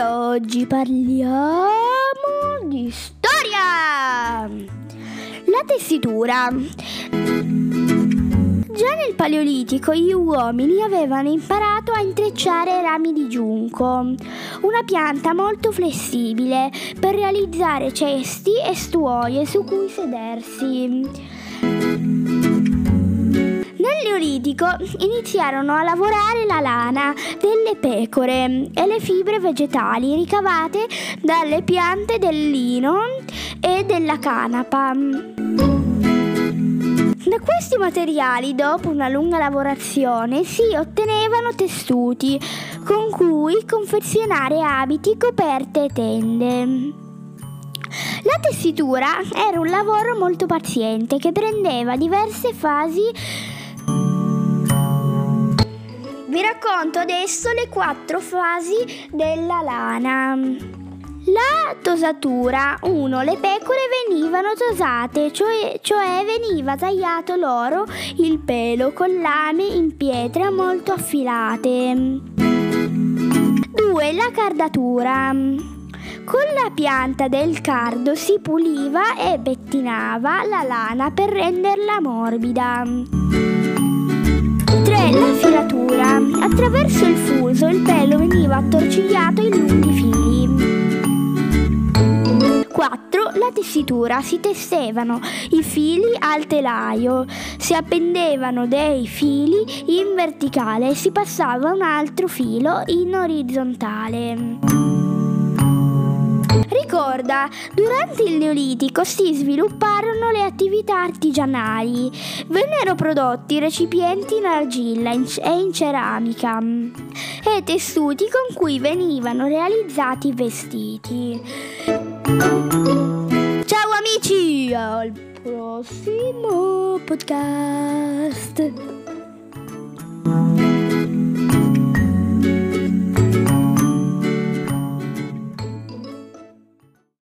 oggi parliamo di storia. La tessitura. Già nel Paleolitico gli uomini avevano imparato a intrecciare rami di giunco, una pianta molto flessibile per realizzare cesti e stuoie su cui sedersi. Neolitico iniziarono a lavorare la lana delle pecore e le fibre vegetali ricavate dalle piante del lino e della canapa. Da questi materiali, dopo una lunga lavorazione, si ottenevano tessuti con cui confezionare abiti, coperte e tende. La tessitura era un lavoro molto paziente che prendeva diverse fasi. Vi racconto adesso le quattro fasi della lana. La tosatura 1. Le pecore venivano tosate, cioè, cioè veniva tagliato loro il pelo con lame in pietra molto affilate. 2. La cardatura. Con la pianta del cardo si puliva e pettinava la lana per renderla morbida. 3. La filatura. Attraverso il fuso il pelo veniva attorcigliato in lunghi fili. 4. La tessitura. Si tessevano i fili al telaio, si appendevano dei fili in verticale e si passava un altro filo in orizzontale. Ricorda, durante il Neolitico si svilupparono le attività artigianali. Vennero prodotti recipienti in argilla e in ceramica e tessuti con cui venivano realizzati vestiti. Ciao amici, al prossimo podcast.